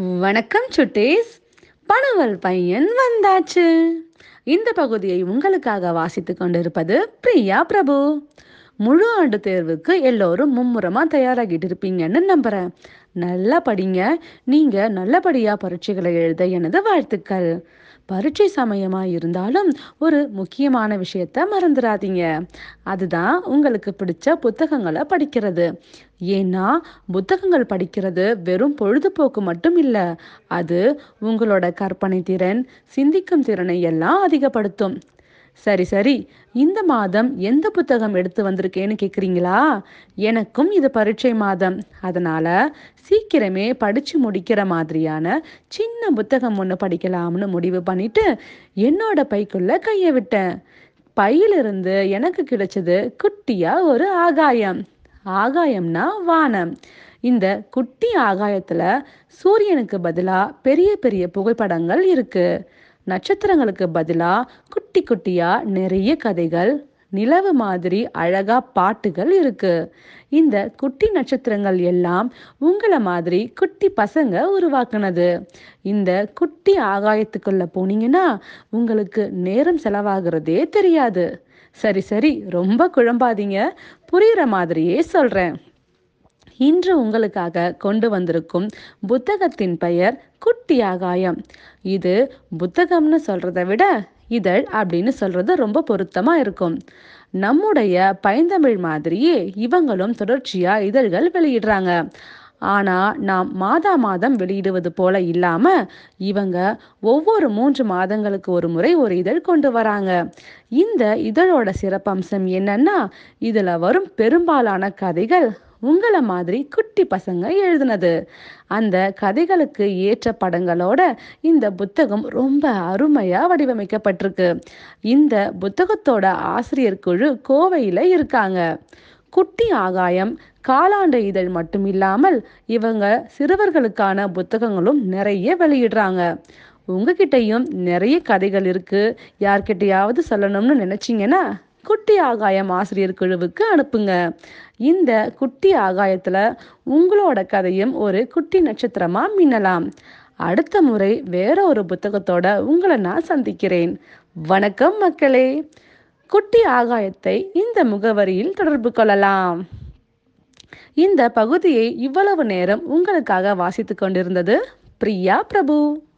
வணக்கம் சுட்டீஸ். பனவல் பையன் வந்தாச்சு. இந்த பகுதியை உங்களுக்காக வாசித்துக் கொண்டிருப்பது பிரியா பிரபு. முழு ஆண்டு தேர்வுக்கு எல்லோரும் மும்முரமா தயாராகிட்டு இருப்பீங்கன்னு நம்புறேன். நல்லா படிங்க. நீங்க நல்லபடியா பரீட்சைகளை எழுத எனது வாழ்த்துக்கள். பரீட்சை சமயமா இருந்தாலும் ஒரு முக்கியமான விஷயத்த மறந்துடாதீங்க அதுதான் உங்களுக்கு பிடிச்ச புத்தகங்களை படிக்கிறது. ஏன்னா புத்தகங்கள் படிக்கிறது வெறும் பொழுதுபோக்கு மட்டும் இல்லை அது உங்களோட கற்பனை திறன் சிந்திக்கும் திறனை எல்லாம் அதிகப்படுத்தும். சரி சரி. இந்த மாதம் எந்த புத்தகம் எடுத்து வந்திருக்கேன்னு கேட்குறீங்களா எனக்கும் இது பரீட்சை மாதம். அதனால சீக்கிரமே படிச்சு முடிக்கிற மாதிரியான சின்ன புத்தகம் ஒன்று படிக்கலாம்னு முடிவு பண்ணிட்டு என்னோட பைக்குள்ள கையை விட்டேன். பையிலிருந்து எனக்கு கிடைச்சது குட்டியா ஒரு ஆகாயம். ஆகாயம்னா வானம். இந்த குட்டி ஆகாயத்துல சூரியனுக்கு பதிலா பெரிய பெரிய புகைப்படங்கள் இருக்கு. நட்சத்திரங்களுக்கு பதிலா குட்டி குட்டியா நிறைய கதைகள் நிலவு மாதிரி அழகா பாட்டுகள் இருக்கு. இந்த குட்டி நட்சத்திரங்கள் எல்லாம் உங்களை மாதிரி குட்டி பசங்க உருவாக்குனது. இந்த குட்டி ஆகாயத்துக்குள்ள போனீங்கன்னா உங்களுக்கு நேரம் செலவாகிறதே தெரியாது. சரி சரி ரொம்ப குழம்பாதீங்க. புரியுற மாதிரியே சொல்றேன். இன்று உங்களுக்காக கொண்டு வந்திருக்கும் புத்தகத்தின் பெயர் குட்டி ஆகாயம். இது புத்தகம்னு சொல்றதை விட இதழ் அப்படின்னு சொல்றது ரொம்ப பொருத்தமா இருக்கும். நம்முடைய பைந்தமிழ் மாதிரியே இவங்களும் தொடர்ச்சியா இதழ்கள் வெளியிடுறாங்க. ஆனா நாம் மாதா மாதம் வெளியிடுவது போல இல்லாம இவங்க ஒவ்வொரு மூன்று மாதங்களுக்கு ஒரு முறை ஒரு இதழ் கொண்டு வராங்க. இந்த இதழோட சிறப்பம்சம் என்னன்னா இதுல வரும் பெரும்பாலான கதைகள் உங்களை மாதிரி குட்டி பசங்க எழுதுனது. அந்த கதைகளுக்கு ஏற்ற படங்களோட இந்த புத்தகம் ரொம்ப அருமையா வடிவமைக்கப்பட்டிருக்கு. இந்த புத்தகத்தோட ஆசிரியர் குழு கோவையில இருக்காங்க. குட்டி ஆகாயம் காலாண்டு இதழ் மட்டும் இல்லாமல் இவங்க சிறுவர்களுக்கான புத்தகங்களும் நிறைய வெளியிடுறாங்க. உங்ககிட்டயும் நிறைய கதைகள் இருக்கு. யார்கிட்டயாவது சொல்லணும்னு நினைச்சீங்கன்னா குட்டி ஆகாயம் ஆசிரியர் குழுவுக்கு அனுப்புங்க. இந்த குட்டி ஆகாயத்துல உங்களோட கதையும் ஒரு குட்டி நட்சத்திரமா மின்னலாம். அடுத்த முறை வேற ஒரு புத்தகத்தோட உங்களை நான் சந்திக்கிறேன். வணக்கம் மக்களே. குட்டி ஆகாயத்தை இந்த முகவரியில் தொடர்பு கொள்ளலாம். இந்த பகுதியை இவ்வளவு நேரம் உங்களுக்காக வாசித்துக் கொண்டிருந்தது பிரியா பிரபு.